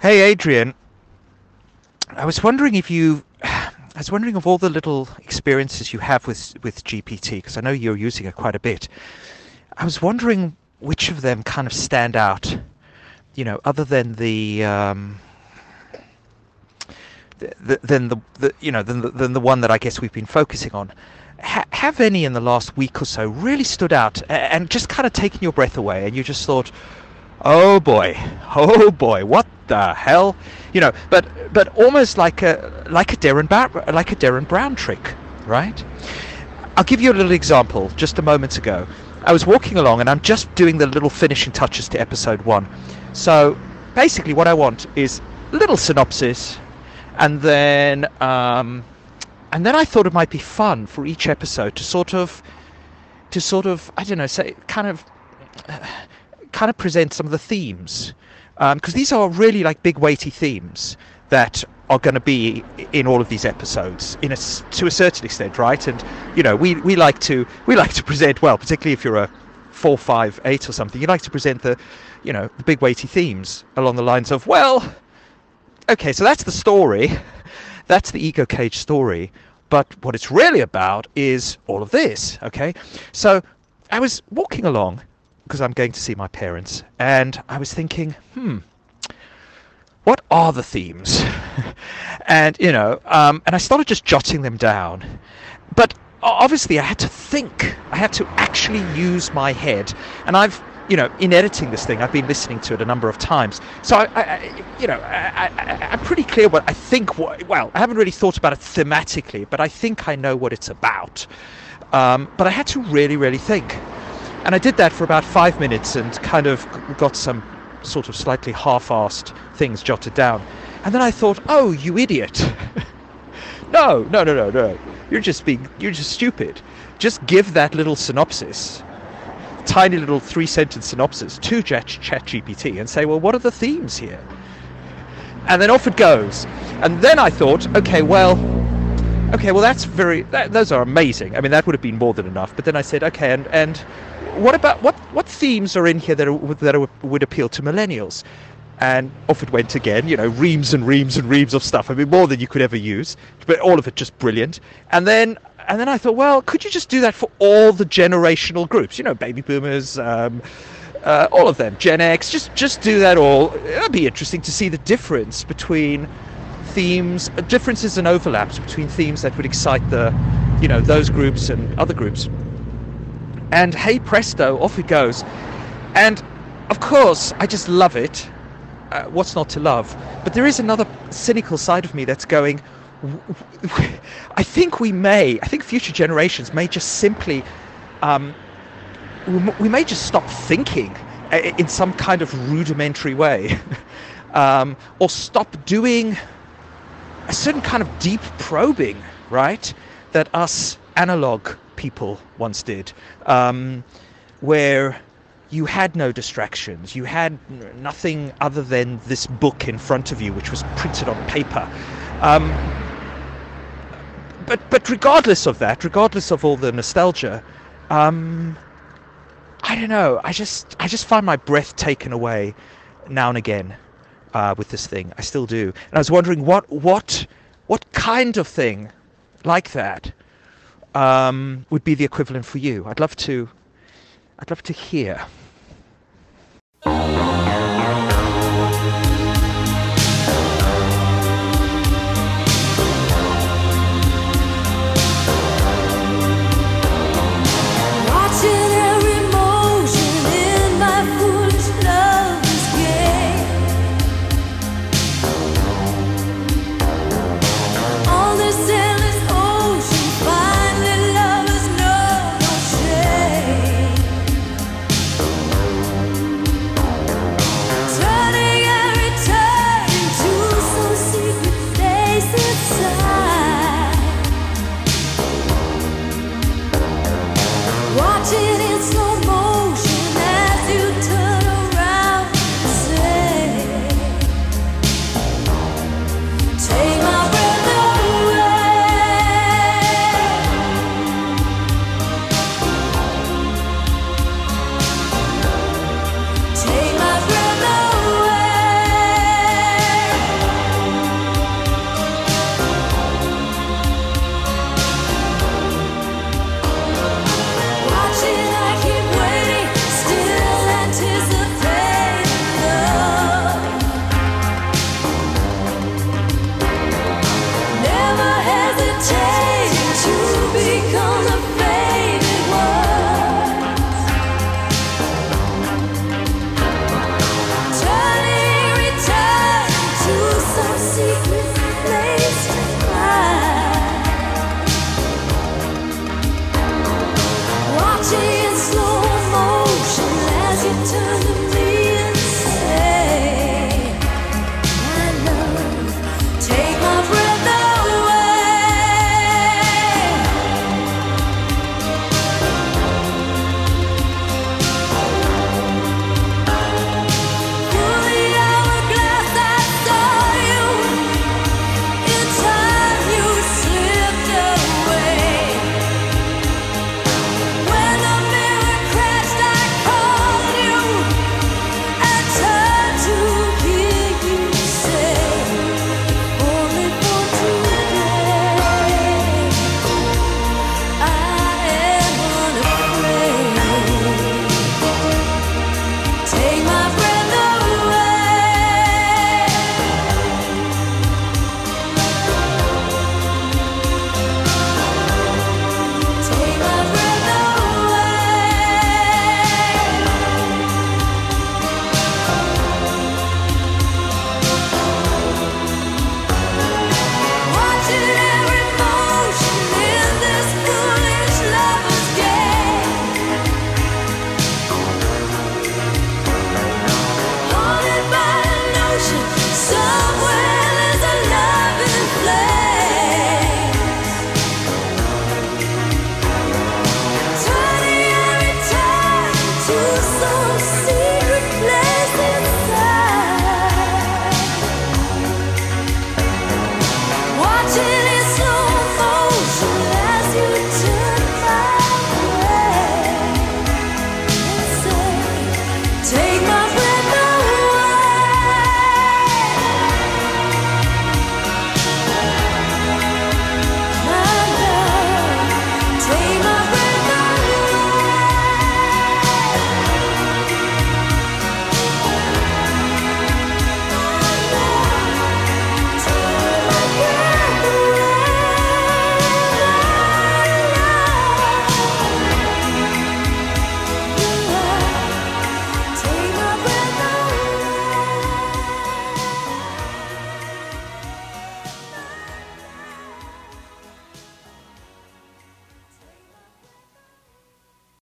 Hey, Adrian. I was wondering if you, I was wondering of all the little experiences you have with with GPT, because I know you're using it quite a bit. I was wondering which of them kind of stand out, you know, other than the, um, than the, the you know than the, than the one that I guess we've been focusing on. Ha- have any in the last week or so really stood out and just kind of taken your breath away, and you just thought, oh boy, oh boy, what the hell, you know? But but almost like a like a Derren Bar- like a Derren Brown trick, right? I'll give you a little example. Just a moment ago, I was walking along and I'm just doing the little finishing touches to episode one. So basically, what I want is a little synopsis, and then um, and then I thought it might be fun for each episode to sort of to sort of I don't know say kind of uh, kind of present some of the themes because um, these are really like big weighty themes that are going to be in all of these episodes in a, to a certain extent right? And you know we, we like to we like to present well particularly if you're a four five eight or something you like to present the you know the big weighty themes along the lines of well okay so that's the story that's the ego cage story but what it's really about is all of this okay? So i was walking along because i'm going to see my parents and i was thinking hmm what are the themes? and you know, um, and I started just jotting them down. But obviously, I had to think. I had to actually use my head. And I've, you know, in editing this thing, I've been listening to it a number of times. So I, I you know, I, am pretty clear what I think. What, well, I haven't really thought about it thematically, but I think I know what it's about. Um, but I had to really, really think. And I did that for about five minutes and kind of got some sort of slightly half-assed things jotted down. And then I thought, oh, you idiot. no, no, no, no, no. You're just being, you're just stupid. Just give that little synopsis, tiny little three sentence synopsis to ChatGPT and say, well, what are the themes here? And then off it goes. And then I thought, okay, well, okay, well, that's very, that, those are amazing. I mean, that would have been more than enough. But then I said, okay, and, and what about what what themes are in here that are, that are, would appeal to millennials? And off it went again, you know, reams and reams and reams of stuff. I mean, more than you could ever use, but all of it just brilliant. And then and then I thought, well, could you just do that for all the generational groups? You know, baby boomers, um, uh, all of them, Gen X. Just just do that all. It'd be interesting to see the difference between themes, differences and overlaps between themes that would excite the, you know, those groups and other groups and hey presto, off it goes. And of course, I just love it. Uh, what's not to love? But there is another cynical side of me that's going. I think we may, I think future generations may just simply, um, we may just stop thinking uh, in some kind of rudimentary way, um, or stop doing a certain kind of deep probing, right? That us analog people once did, um, where you had no distractions. You had nothing other than this book in front of you, which was printed on paper. Um, but but regardless of that, regardless of all the nostalgia, um, I don't know. I just I just find my breath taken away now and again uh, with this thing. I still do. And I was wondering what what what kind of thing like that um, would be the equivalent for you? I'd love to. I'd love to hear.